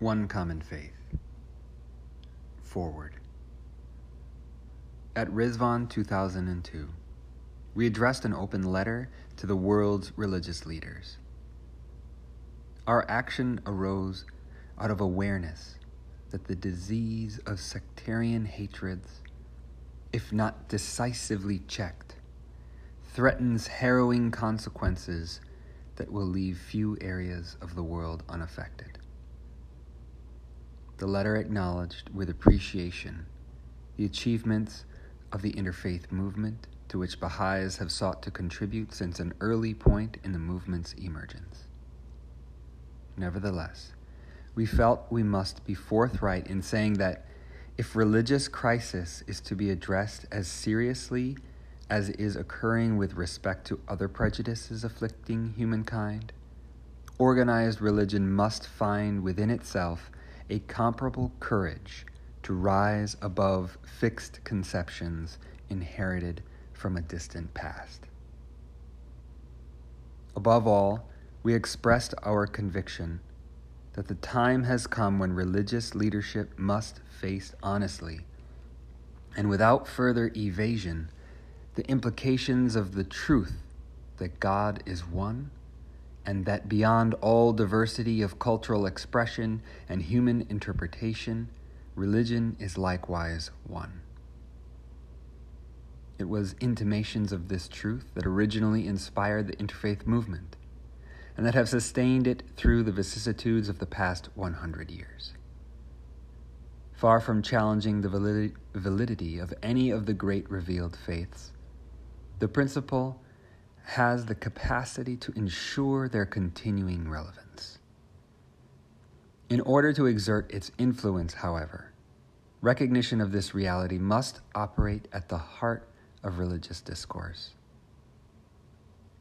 One common faith. Forward. At Ridvan 2002, we addressed an open letter to the world's religious leaders. Our action arose out of awareness that the disease of sectarian hatreds, if not decisively checked, threatens harrowing consequences that will leave few areas of the world unaffected. The letter acknowledged with appreciation the achievements of the interfaith movement to which Baha'is have sought to contribute since an early point in the movement's emergence. Nevertheless, we felt we must be forthright in saying that if religious crisis is to be addressed as seriously as is occurring with respect to other prejudices afflicting humankind, organized religion must find within itself a comparable courage to rise above fixed conceptions inherited from a distant past. Above all, we expressed our conviction that the time has come when religious leadership must face honestly and without further evasion the implications of the truth that God is one and that beyond all diversity of cultural expression and human interpretation, religion is likewise one. It was intimations of this truth that originally inspired the interfaith movement and that have sustained it through the vicissitudes of the past 100 years. Far from challenging the validity of any of the great revealed faiths, the principle has the capacity to ensure their continuing relevance. In order to exert its influence, however, recognition of this reality must operate at the heart of religious discourse.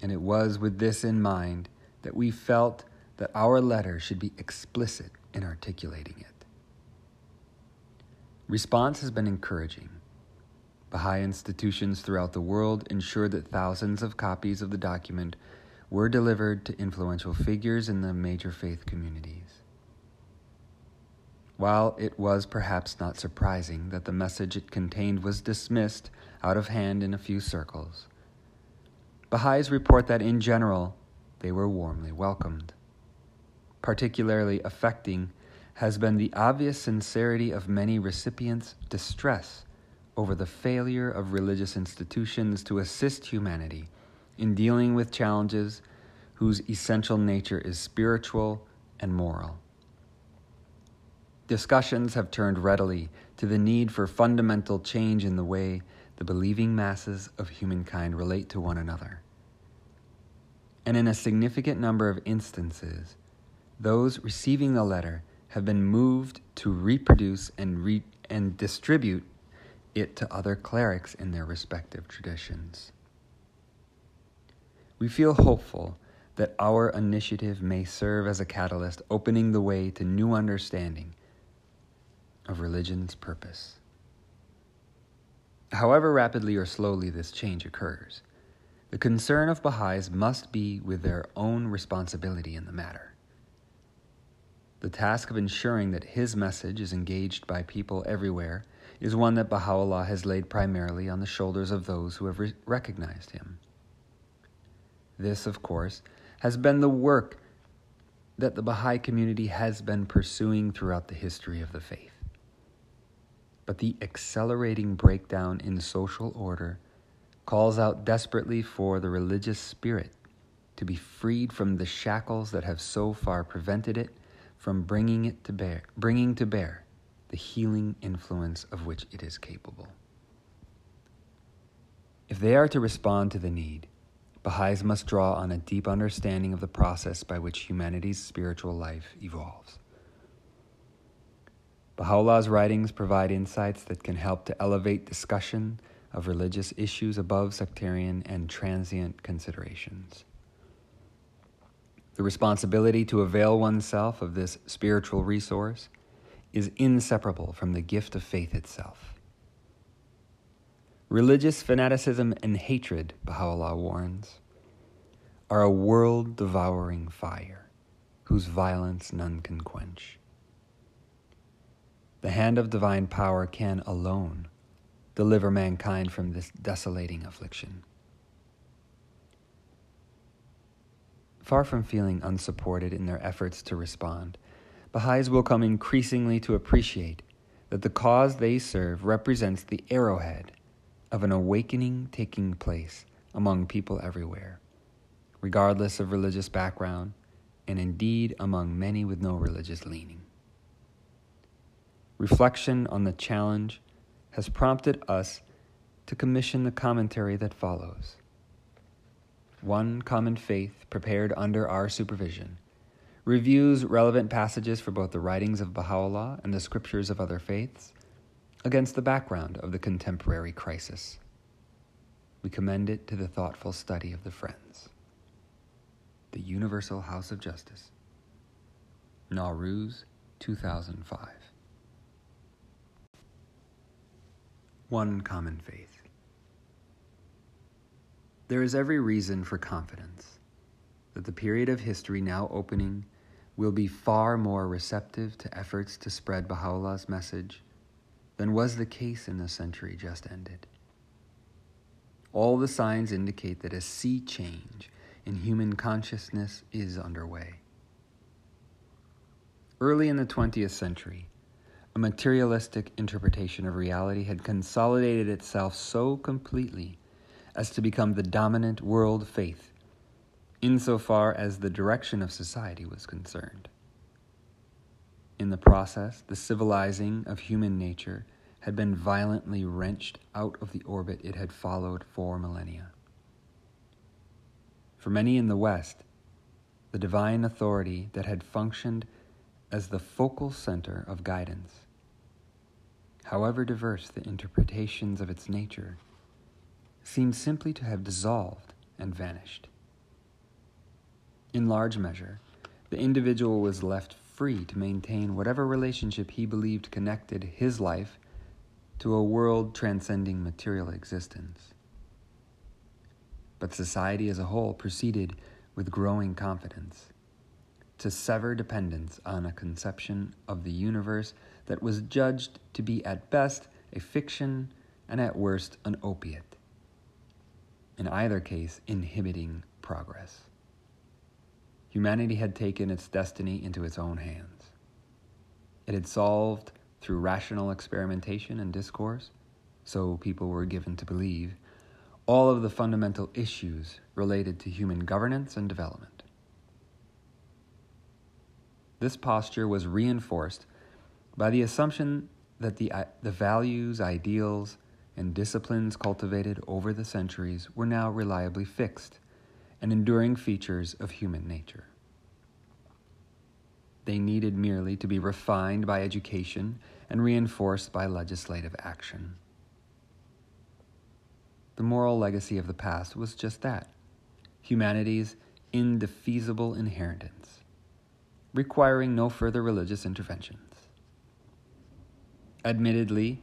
And it was with this in mind that we felt that our letter should be explicit in articulating it. Response has been encouraging. Baha'i institutions throughout the world ensured that thousands of copies of the document were delivered to influential figures in the major faith communities. While it was perhaps not surprising that the message it contained was dismissed out of hand in a few circles, Baha'is report that in general they were warmly welcomed. Particularly affecting has been the obvious sincerity of many recipients' distress over the failure of religious institutions to assist humanity in dealing with challenges whose essential nature is spiritual and moral. Discussions have turned readily to the need for fundamental change in the way the believing masses of humankind relate to one another and in a significant number of instances, those receiving the letter have been moved to reproduce and, re- and distribute it to other clerics in their respective traditions. We feel hopeful that our initiative may serve as a catalyst opening the way to new understanding of religion's purpose. However rapidly or slowly this change occurs, the concern of Baha'is must be with their own responsibility in the matter. The task of ensuring that his message is engaged by people everywhere is one that Baha'u'llah has laid primarily on the shoulders of those who have re- recognized him. This, of course, has been the work that the Baha'i community has been pursuing throughout the history of the faith. But the accelerating breakdown in social order calls out desperately for the religious spirit to be freed from the shackles that have so far prevented it from bringing it to bear bringing to bear the healing influence of which it is capable if they are to respond to the need baha'is must draw on a deep understanding of the process by which humanity's spiritual life evolves baha'u'llah's writings provide insights that can help to elevate discussion of religious issues above sectarian and transient considerations. The responsibility to avail oneself of this spiritual resource is inseparable from the gift of faith itself. Religious fanaticism and hatred, Baha'u'llah warns, are a world devouring fire whose violence none can quench. the hand of divine power can alone deliver mankind from this desolating affliction. Far from feeling unsupported in their efforts to respond, Baha'is will come increasingly to appreciate that the cause they serve represents the arrowhead of an awakening taking place among people everywhere, regardless of religious background, and indeed among many with no religious leaning. Reflection on the challenge has prompted us to commission the commentary that follows. One Common Faith, prepared under our supervision, reviews relevant passages for both the writings of Baha'u'llah and the scriptures of other faiths against the background of the contemporary crisis. We commend it to the thoughtful study of the Friends. The Universal House of Justice, Nowruz, 2005. One Common Faith. There is every reason for confidence that the period of history now opening will be far more receptive to efforts to spread Baha'u'llah's message than was the case in the century just ended. All the signs indicate that a sea change in human consciousness is underway. Early in the 20th century, a materialistic interpretation of reality had consolidated itself so completely as to become the dominant world faith, insofar as the direction of society was concerned. In the process, the civilizing of human nature had been violently wrenched out of the orbit it had followed for millennia. For many in the West, the divine authority that had functioned as the focal center of guidance, however diverse the interpretations of its nature, seemed simply to have dissolved and vanished. In large measure, the individual was left free to maintain whatever relationship he believed connected his life to a world transcending material existence. But society as a whole proceeded with growing confidence to sever dependence on a conception of the universe that was judged to be at best a fiction and at worst an opiate in either case, inhibiting progress. Humanity had taken its destiny into its own hands. It had solved, through rational experimentation and discourse, so people were given to believe, all of the fundamental issues related to human governance and development. This posture was reinforced by the assumption that the, uh, the values, ideals, and disciplines cultivated over the centuries were now reliably fixed and enduring features of human nature. They needed merely to be refined by education and reinforced by legislative action. The moral legacy of the past was just that humanity's indefeasible inheritance, requiring no further religious interventions. Admittedly,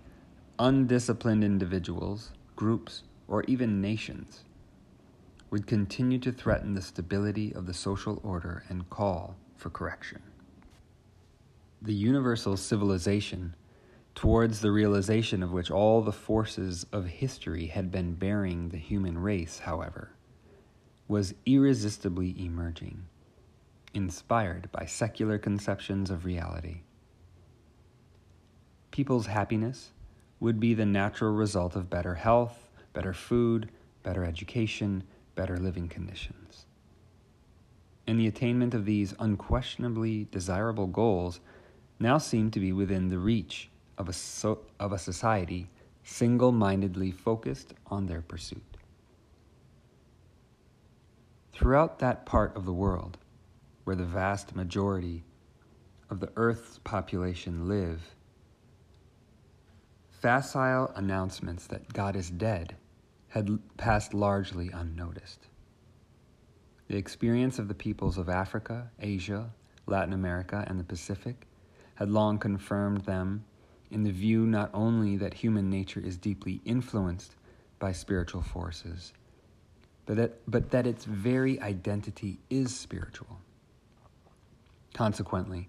undisciplined individuals, groups, or even nations would continue to threaten the stability of the social order and call for correction. The universal civilization, towards the realization of which all the forces of history had been bearing the human race, however, was irresistibly emerging, inspired by secular conceptions of reality. People's happiness, would be the natural result of better health, better food, better education, better living conditions. And the attainment of these unquestionably desirable goals now seem to be within the reach of a, so, of a society single mindedly focused on their pursuit. Throughout that part of the world where the vast majority of the Earth's population live, facile announcements that God is dead had passed largely unnoticed. The experience of the peoples of Africa, Asia, Latin America, and the Pacific had long confirmed them in the view not only that human nature is deeply influenced by spiritual forces, but that, but that its very identity is spiritual. Consequently,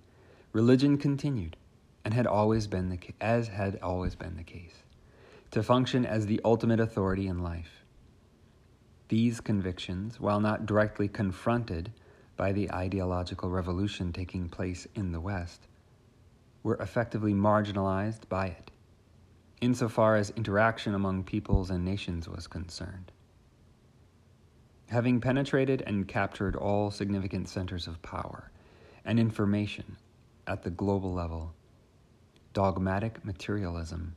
religion continued and had always been the as had always been the case, to function as the ultimate authority in life. These convictions, while not directly confronted by the ideological revolution taking place in the West, were effectively marginalized by it, insofar as interaction among peoples and nations was concerned. Having penetrated and captured all significant centers of power and information at the global level, dogmatic materialism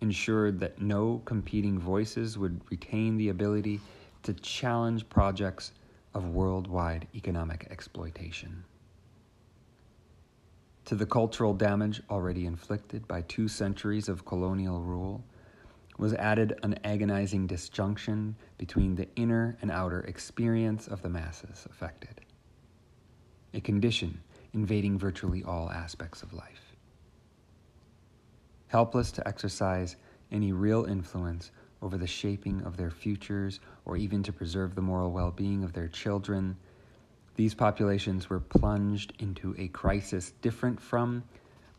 ensured that no competing voices would retain the ability to challenge projects of worldwide economic exploitation. To the cultural damage already inflicted by two centuries of colonial rule was added an agonizing disjunction between the inner and outer experience of the masses affected, a condition invading virtually all aspects of life. Helpless to exercise any real influence over the shaping of their futures or even to preserve the moral well being of their children, these populations were plunged into a crisis different from,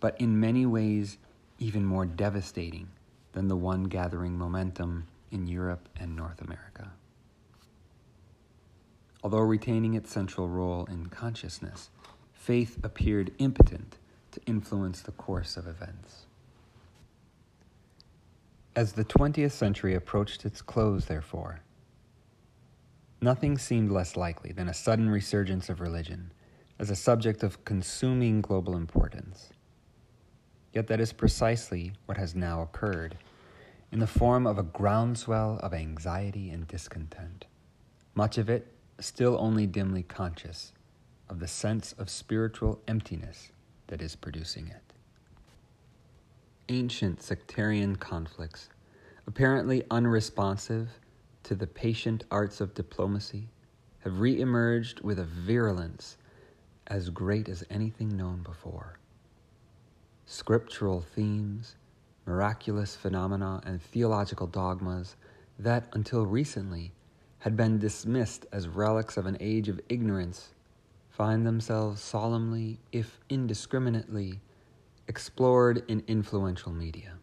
but in many ways even more devastating than the one gathering momentum in Europe and North America. Although retaining its central role in consciousness, faith appeared impotent to influence the course of events. As the 20th century approached its close, therefore, nothing seemed less likely than a sudden resurgence of religion as a subject of consuming global importance. Yet that is precisely what has now occurred in the form of a groundswell of anxiety and discontent, much of it still only dimly conscious of the sense of spiritual emptiness that is producing it ancient sectarian conflicts, apparently unresponsive to the patient arts of diplomacy, have re emerged with a virulence as great as anything known before. Scriptural themes, miraculous phenomena, and theological dogmas that, until recently, had been dismissed as relics of an age of ignorance find themselves solemnly, if indiscriminately, explored in influential media.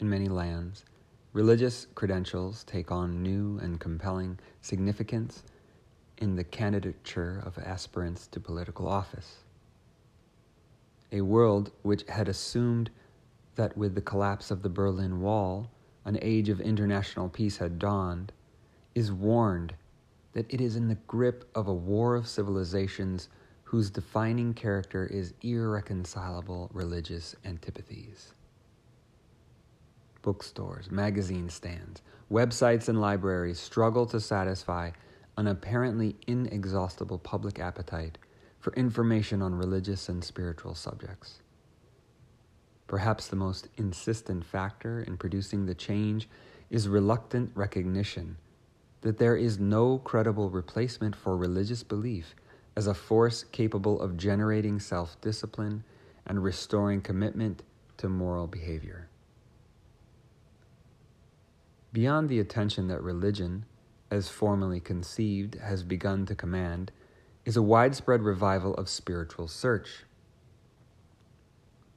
In many lands, religious credentials take on new and compelling significance in the candidature of aspirants to political office. A world which had assumed that with the collapse of the Berlin Wall, an age of international peace had dawned, is warned that it is in the grip of a war of civilizations whose defining character is irreconcilable religious antipathies. Bookstores, magazine stands, websites, and libraries struggle to satisfy an apparently inexhaustible public appetite for information on religious and spiritual subjects. Perhaps the most insistent factor in producing the change is reluctant recognition that there is no credible replacement for religious belief as a force capable of generating self discipline and restoring commitment to moral behavior. Beyond the attention that religion, as formally conceived, has begun to command, is a widespread revival of spiritual search.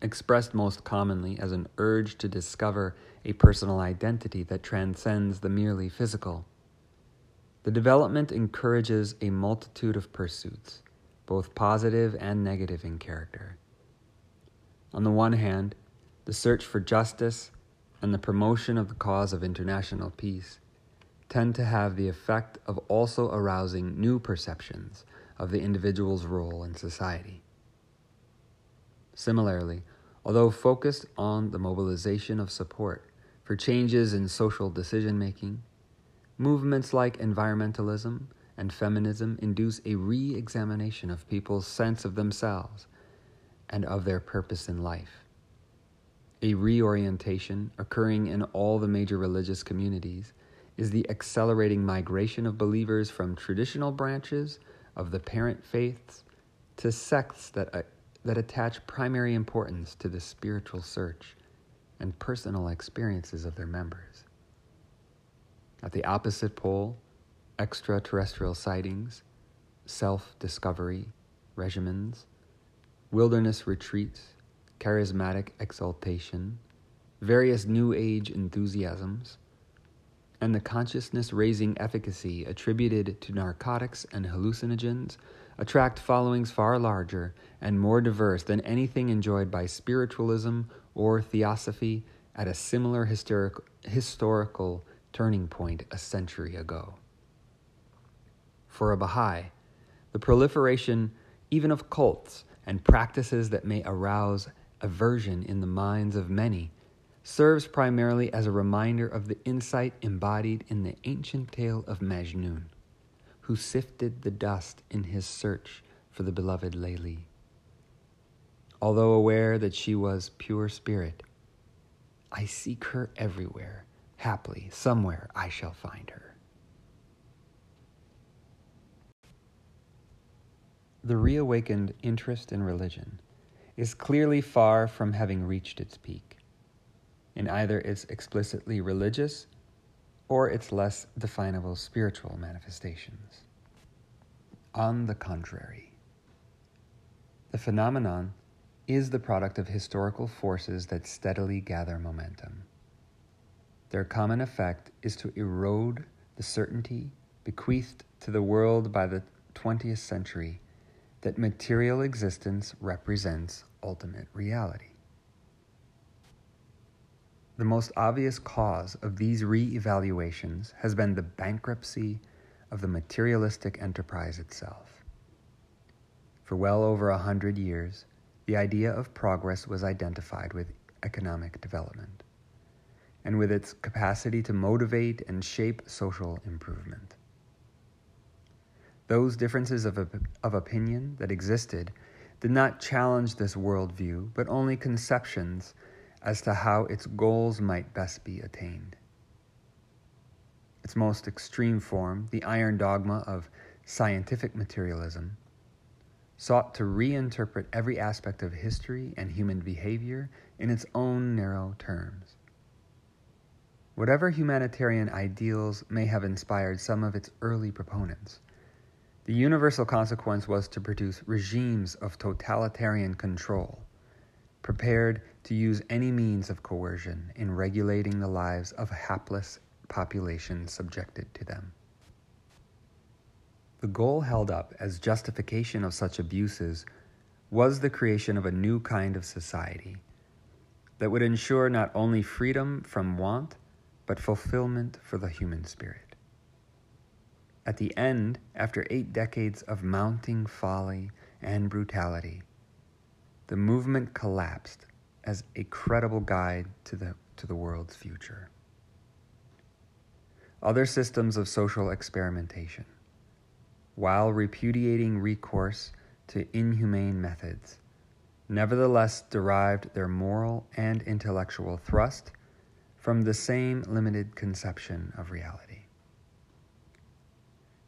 Expressed most commonly as an urge to discover a personal identity that transcends the merely physical. The development encourages a multitude of pursuits, both positive and negative in character. On the one hand, the search for justice and the promotion of the cause of international peace tend to have the effect of also arousing new perceptions of the individual's role in society. Similarly, although focused on the mobilization of support for changes in social decision making, Movements like environmentalism and feminism induce a re examination of people's sense of themselves and of their purpose in life. A reorientation occurring in all the major religious communities is the accelerating migration of believers from traditional branches of the parent faiths to sects that, uh, that attach primary importance to the spiritual search and personal experiences of their members. At the opposite pole, extraterrestrial sightings, self discovery regimens, wilderness retreats, charismatic exaltation, various New Age enthusiasms, and the consciousness raising efficacy attributed to narcotics and hallucinogens attract followings far larger and more diverse than anything enjoyed by spiritualism or theosophy at a similar historic, historical turning point a century ago. For a Baha'i, the proliferation even of cults and practices that may arouse aversion in the minds of many serves primarily as a reminder of the insight embodied in the ancient tale of Majnun, who sifted the dust in his search for the beloved Layli. Although aware that she was pure spirit, I seek her everywhere. Haply, somewhere I shall find her. The reawakened interest in religion is clearly far from having reached its peak in either its explicitly religious or its less definable spiritual manifestations. On the contrary, the phenomenon is the product of historical forces that steadily gather momentum. Their common effect is to erode the certainty bequeathed to the world by the 20th century that material existence represents ultimate reality. The most obvious cause of these re evaluations has been the bankruptcy of the materialistic enterprise itself. For well over a hundred years, the idea of progress was identified with economic development and with its capacity to motivate and shape social improvement. Those differences of, of opinion that existed did not challenge this worldview, but only conceptions as to how its goals might best be attained. Its most extreme form, the iron dogma of scientific materialism, sought to reinterpret every aspect of history and human behavior in its own narrow terms. Whatever humanitarian ideals may have inspired some of its early proponents, the universal consequence was to produce regimes of totalitarian control, prepared to use any means of coercion in regulating the lives of hapless populations subjected to them. The goal held up as justification of such abuses was the creation of a new kind of society that would ensure not only freedom from want, but fulfillment for the human spirit. At the end, after eight decades of mounting folly and brutality, the movement collapsed as a credible guide to the, to the world's future. Other systems of social experimentation, while repudiating recourse to inhumane methods, nevertheless derived their moral and intellectual thrust from the same limited conception of reality.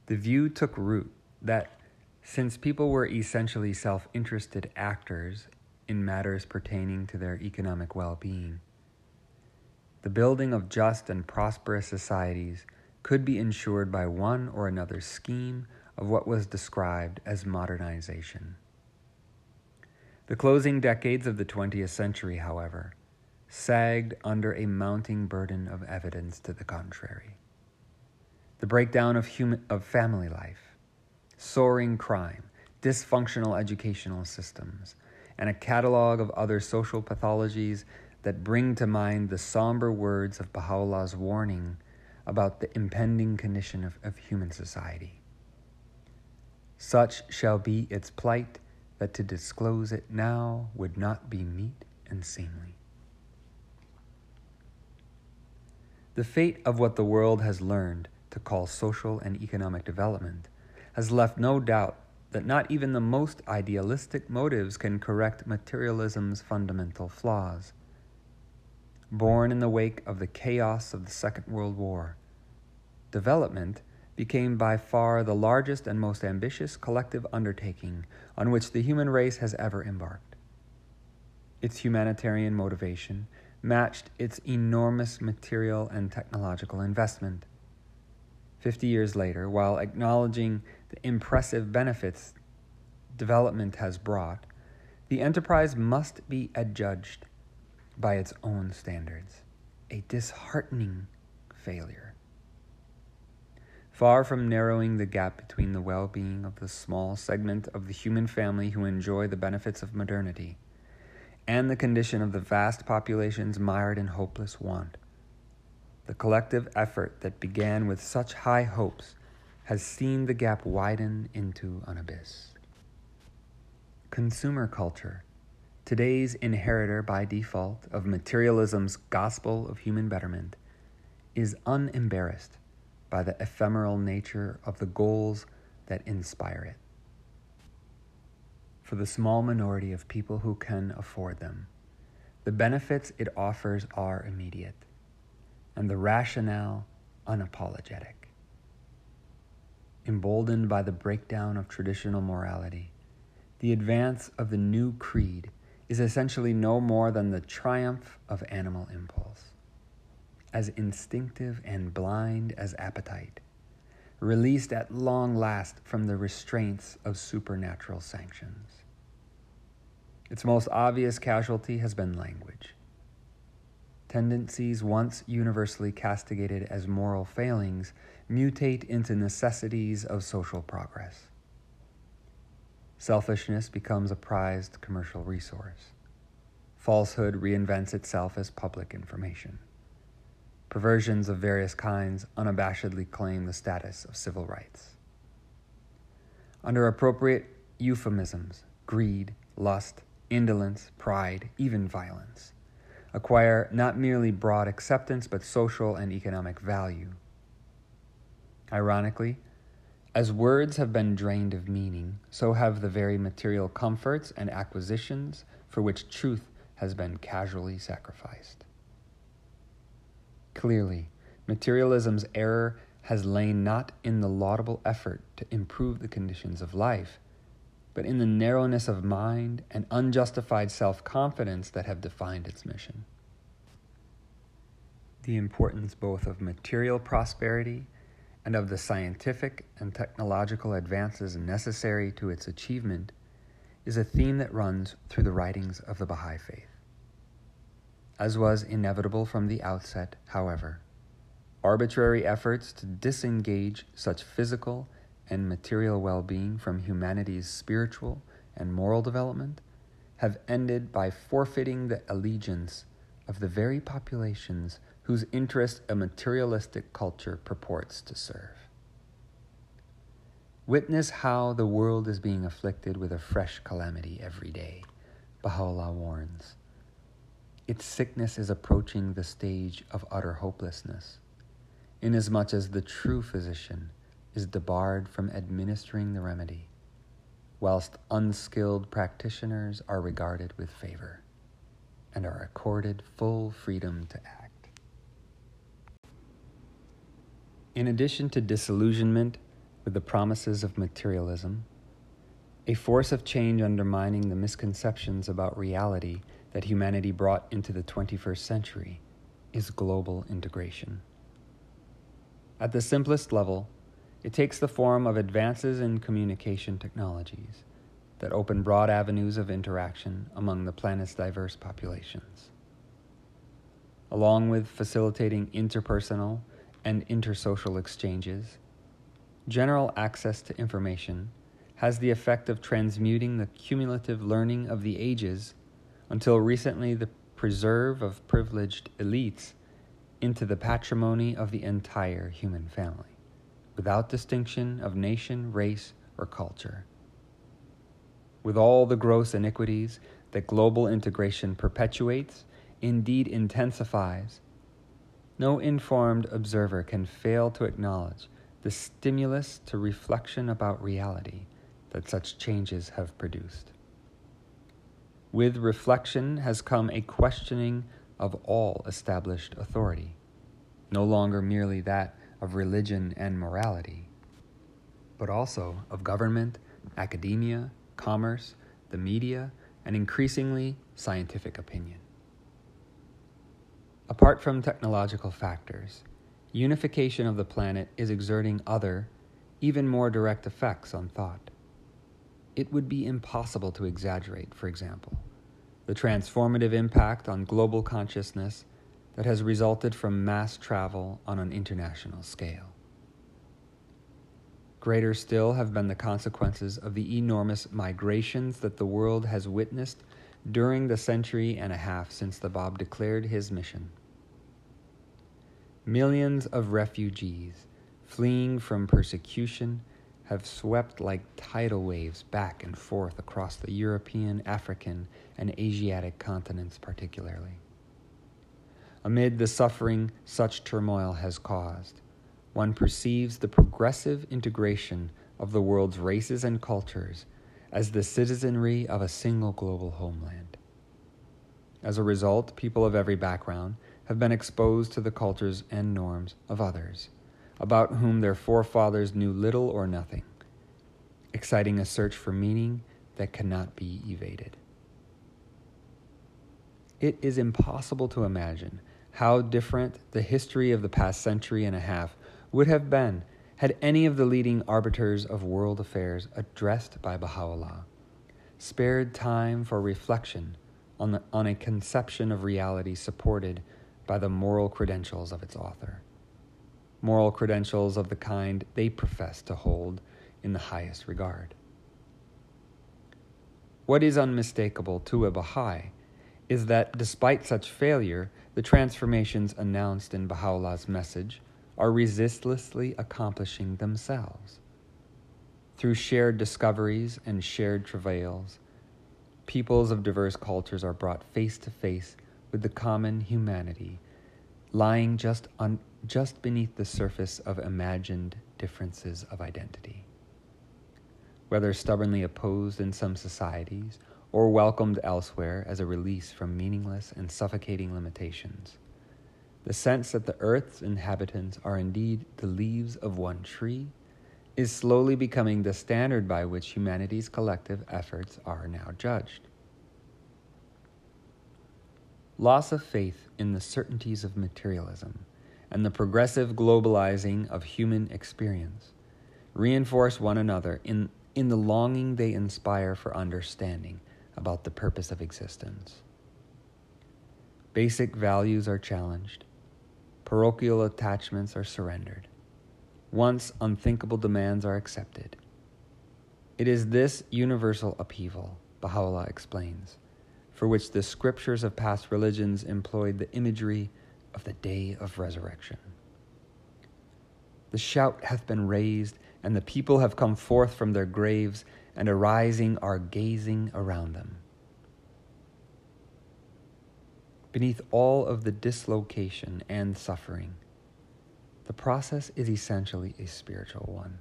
The view took root that since people were essentially self interested actors in matters pertaining to their economic well being. The building of just and prosperous societies could be ensured by one or another scheme of what was described as modernization. The closing decades of the 20th century, however, sagged under a mounting burden of evidence to the contrary. The breakdown of, human, of family life, soaring crime, dysfunctional educational systems, and a catalog of other social pathologies that bring to mind the somber words of Baha'u'llah's warning about the impending condition of, of human society. Such shall be its plight that to disclose it now would not be meet and seemly. The fate of what the world has learned to call social and economic development has left no doubt that not even the most idealistic motives can correct materialism's fundamental flaws. Born in the wake of the chaos of the Second World War, development became by far the largest and most ambitious collective undertaking on which the human race has ever embarked. Its humanitarian motivation matched its enormous material and technological investment. Fifty years later, while acknowledging the impressive benefits development has brought, The enterprise must be adjudged by its own standards, a disheartening failure. Far from narrowing the gap between the well being of the small segment of the human family who enjoy the benefits of modernity and the condition of the vast populations mired in hopeless want, the collective effort that began with such high hopes has seen the gap widen into an abyss. Consumer culture, today's inheritor by default of materialism's gospel of human betterment, is unembarrassed by the ephemeral nature of the goals that inspire it. For the small minority of people who can afford them, the benefits it offers are immediate and the rationale unapologetic. Emboldened by the breakdown of traditional morality, the advance of the new creed is essentially no more than the triumph of animal impulse, as instinctive and blind as appetite, released at long last from the restraints of supernatural sanctions. Its most obvious casualty has been language tendencies once universally castigated as moral failings mutate into necessities of social progress. Selfishness becomes a prized commercial resource. Falsehood reinvents itself as public information. Perversions of various kinds unabashedly claim the status of civil rights. Under appropriate euphemisms, greed, lust, indolence, pride, even violence acquire not merely broad acceptance, but social and economic value. Ironically, as words have been drained of meaning, so have the very material comforts and acquisitions for which truth has been casually sacrificed. Clearly, materialism's error has lain not in the laudable effort to improve the conditions of life, but in the narrowness of mind and unjustified self confidence that have defined its mission. The importance both of material prosperity and of the scientific and technological advances necessary to its achievement is a theme that runs through the writings of the Baha'i Faith. As was inevitable from the outset, however, arbitrary efforts to disengage such physical and material well being from humanity's spiritual and moral development have ended by forfeiting the allegiance of the very populations whose interest a materialistic culture purports to serve. Witness how the world is being afflicted with a fresh calamity every day, Baha'u'llah warns. Its sickness is approaching the stage of utter hopelessness, inasmuch as the true physician is debarred from administering the remedy, whilst unskilled practitioners are regarded with favor and are accorded full freedom to act. In addition to disillusionment with the promises of materialism, a force of change undermining the misconceptions about reality that humanity brought into the 21st century is global integration. At the simplest level, it takes the form of advances in communication technologies that open broad avenues of interaction among the planet's diverse populations. Along with facilitating interpersonal and intersocial exchanges, general access to information has the effect of transmuting the cumulative learning of the ages until recently the preserve of privileged elites into the patrimony of the entire human family without distinction of nation, race, or culture. With all the gross iniquities that global integration perpetuates, indeed intensifies, no informed observer can fail to acknowledge the stimulus to reflection about reality that such changes have produced. With reflection has come a questioning of all established authority, no longer merely that of religion and morality, but also of government, academia, commerce, the media, and increasingly scientific opinion. Apart from technological factors, unification of the planet is exerting other, even more direct effects on thought. it would be impossible to exaggerate, for example, the transformative impact on global consciousness that has resulted from mass travel on an international scale. Greater still have been the consequences of the enormous migrations that the world has witnessed during the century and a half since the Bab declared his mission. Millions of refugees fleeing from persecution have swept like tidal waves back and forth across the European, African, and Asiatic continents, particularly. Amid the suffering such turmoil has caused, one perceives the progressive integration of the world's races and cultures as the citizenry of a single global homeland. As a result, people of every background have been exposed to the cultures and norms of others, about whom their forefathers knew little or nothing, exciting a search for meaning that cannot be evaded. It is impossible to imagine how different the history of the past century and a half would have been had any of the leading arbiters of world affairs addressed by Baha'u'llah spared time for reflection on, the, on a conception of reality supported by the moral credentials of its author. Moral credentials of the kind they profess to hold in the highest regard. What is unmistakable to a Baha'i is that despite such failure, the transformations announced in Baha'u'llah's message are resistlessly accomplishing themselves. Through shared discoveries and shared travails, peoples of diverse cultures are brought face to face with the common humanity lying just, on, just beneath the surface of imagined differences of identity. Whether stubbornly opposed in some societies or welcomed elsewhere as a release from meaningless and suffocating limitations, the sense that the earth's inhabitants are indeed the leaves of one tree is slowly becoming the standard by which humanity's collective efforts are now judged. Loss of faith in the certainties of materialism and the progressive globalizing of human experience reinforce one another in, in the longing they inspire for understanding about the purpose of existence. Basic values are challenged, parochial attachments are surrendered. Once unthinkable demands are accepted. It is this universal upheaval, Baha'u'llah explains, for which the scriptures of past religions employed the imagery of the day of resurrection. The shout hath been raised, and the people have come forth from their graves, and arising are gazing around them. Beneath all of the dislocation and suffering, the process is essentially a spiritual one.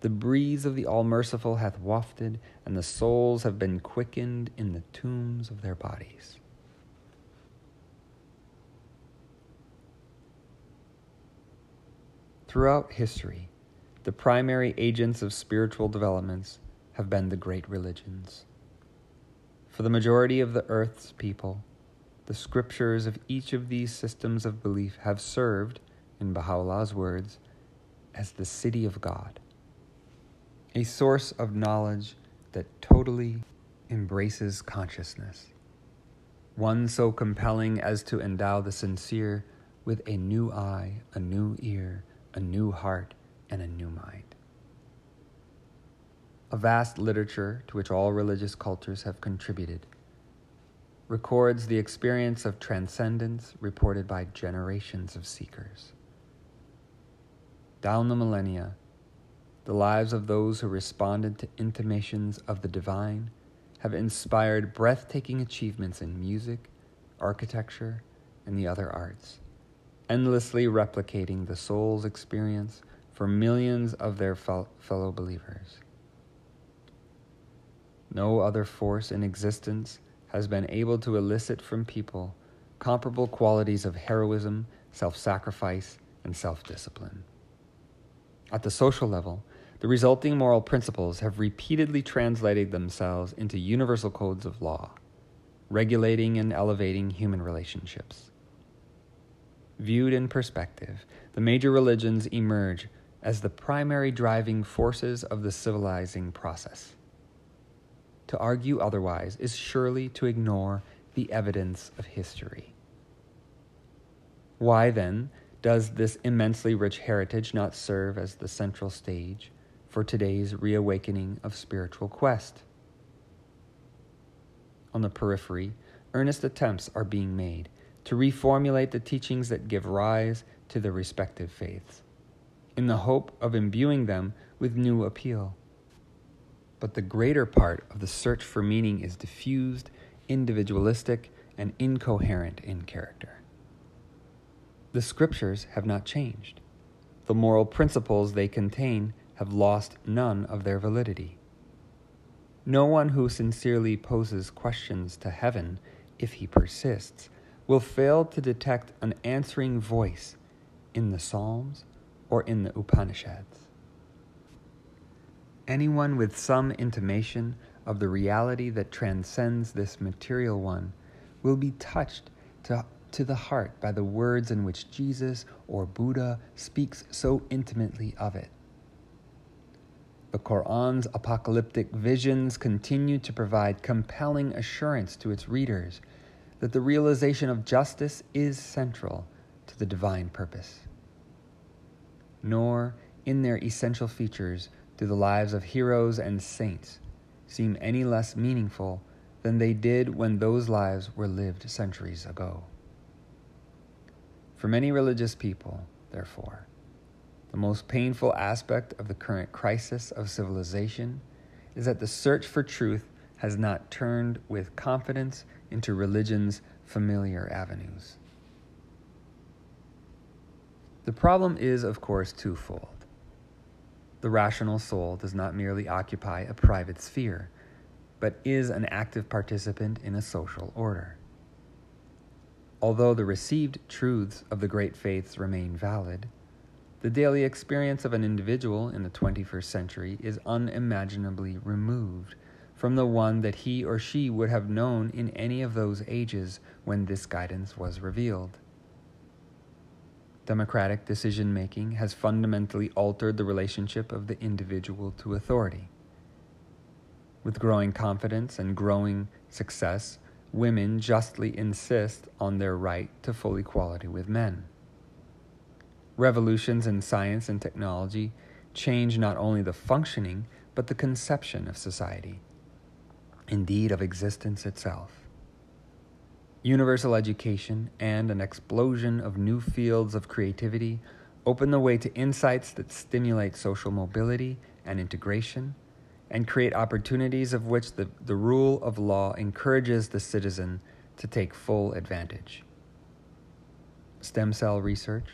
The breeze of the All Merciful hath wafted, and the souls have been quickened in the tombs of their bodies. Throughout history, the primary agents of spiritual developments have been the great religions. For the majority of the earth's people, the scriptures of each of these systems of belief have served, in Baha'u'llah's words, as the city of God, a source of knowledge that totally embraces consciousness, one so compelling as to endow the sincere with a new eye, a new ear, a new heart, and a new mind a vast literature to which all religious cultures have contributed, records the experience of transcendence reported by generations of seekers. Down the millennia, the lives of those who responded to intimations of the divine have inspired breathtaking achievements in music, architecture, and the other arts, endlessly replicating the soul's experience for millions of their fellow believers. No other force in existence has been able to elicit from people comparable qualities of heroism, self sacrifice, and self discipline. At the social level, the resulting moral principles have repeatedly translated themselves into universal codes of law, regulating and elevating human relationships. Viewed in perspective, the major religions emerge as the primary driving forces of the civilizing process. To argue otherwise is surely to ignore the evidence of history. Why, then, does this immensely rich heritage not serve as the central stage for today's reawakening of spiritual quest? On the periphery, earnest attempts are being made to reformulate the teachings that give rise to the respective faiths, in the hope of imbuing them with new appeal. But the greater part of the search for meaning is diffused, individualistic, and incoherent in character. The scriptures have not changed. The moral principles they contain have lost none of their validity. No one who sincerely poses questions to heaven, if he persists, will fail to detect an answering voice in the Psalms or in the Upanishads. Anyone with some intimation of the reality that transcends this material one will be touched to, to the heart by the words in which Jesus or Buddha speaks so intimately of it. The Quran's apocalyptic visions continue to provide compelling assurance to its readers that the realization of justice is central to the divine purpose. Nor, in their essential features, do the lives of heroes and saints seem any less meaningful than they did when those lives were lived centuries ago. For many religious people, therefore, the most painful aspect of the current crisis of civilization is that the search for truth has not turned with confidence into religion's familiar avenues. The problem is, of course, twofold. The rational soul does not merely occupy a private sphere, but is an active participant in a social order. Although the received truths of the great faiths remain valid, the daily experience of an individual in the 21st century is unimaginably removed from the one that he or she would have known in any of those ages when this guidance was revealed. Democratic decision making has fundamentally altered the relationship of the individual to authority. With growing confidence and growing success, women justly insist on their right to full equality with men. Revolutions in science and technology change not only the functioning, but the conception of society, indeed, of existence itself. Universal education and an explosion of new fields of creativity open the way to insights that stimulate social mobility and integration and create opportunities of which the, the rule of law encourages the citizen to take full advantage. Stem cell research,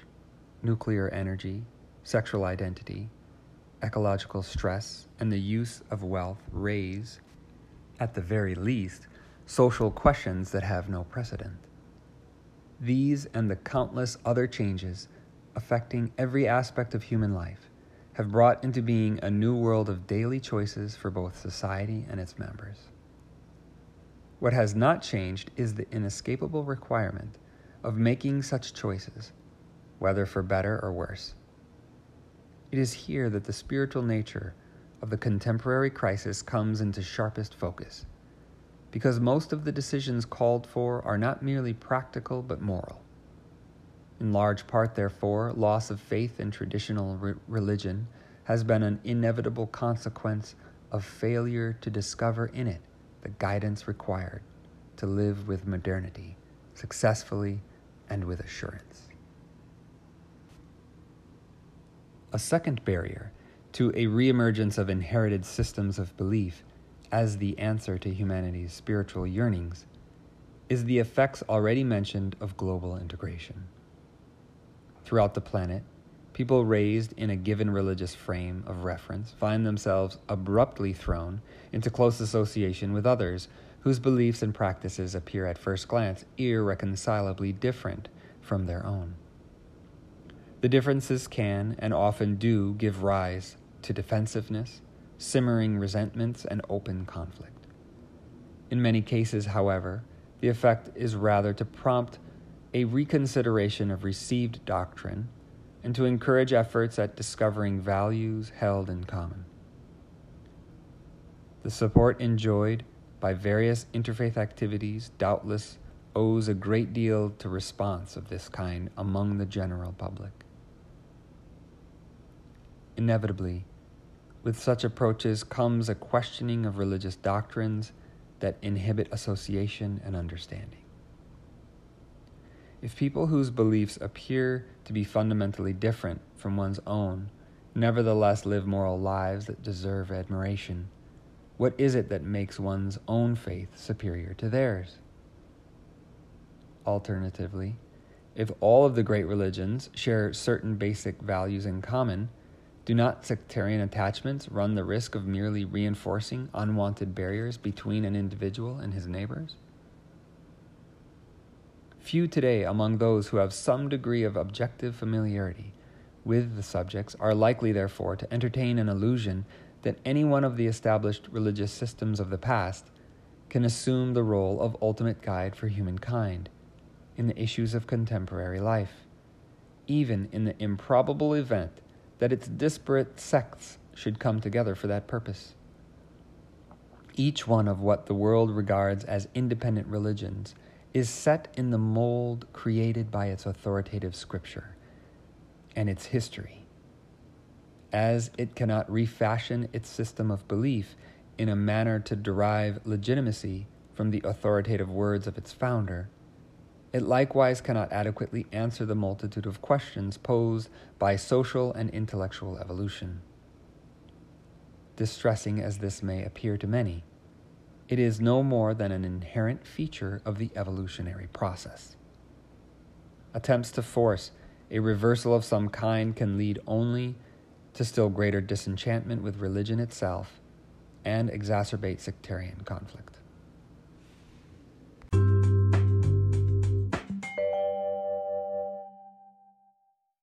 nuclear energy, sexual identity, ecological stress, and the use of wealth raise, at the very least, social questions that have no precedent. These and the countless other changes affecting every aspect of human life have brought into being a new world of daily choices for both society and its members. What has not changed is the inescapable requirement of making such choices whether for better or worse. It is here that the spiritual nature of the contemporary crisis comes into sharpest focus, because most of the decisions called for are not merely practical but moral. In large part, therefore, loss of faith in traditional re- religion has been an inevitable consequence of failure to discover in it the guidance required to live with modernity successfully and with assurance. A second barrier to a reemergence of inherited systems of belief as the answer to humanity's spiritual yearnings is the effects already mentioned of global integration. Throughout the planet, people raised in a given religious frame of reference find themselves abruptly thrown into close association with others whose beliefs and practices appear at first glance irreconcilably different from their own. The differences can and often do give rise to defensiveness, simmering resentments, and open conflict. In many cases, however, the effect is rather to prompt a reconsideration of received doctrine and to encourage efforts at discovering values held in common. The support enjoyed by various interfaith activities doubtless owes a great deal to response of this kind among the general public. Inevitably, with such approaches comes a questioning of religious doctrines that inhibit association and understanding. If people whose beliefs appear to be fundamentally different from one's own nevertheless live moral lives that deserve admiration, what is it that makes one's own faith superior to theirs? Alternatively, if all of the great religions share certain basic values in common, do not sectarian attachments run the risk of merely reinforcing unwanted barriers between an individual and his neighbors? Few today among those who have some degree of objective familiarity with the subjects are likely, therefore, to entertain an illusion that any one of the established religious systems of the past can assume the role of ultimate guide for humankind in the issues of contemporary life, even in the improbable event that its disparate sects should come together for that purpose. Each one of what the world regards as independent religions is set in the mold created by its authoritative scripture and its history. As it cannot refashion its system of belief in a manner to derive legitimacy from the authoritative words of its founder, it likewise cannot adequately answer the multitude of questions posed by social and intellectual evolution. Distressing as this may appear to many, it is no more than an inherent feature of the evolutionary process. Attempts to force a reversal of some kind can lead only to still greater disenchantment with religion itself and exacerbate sectarian conflict.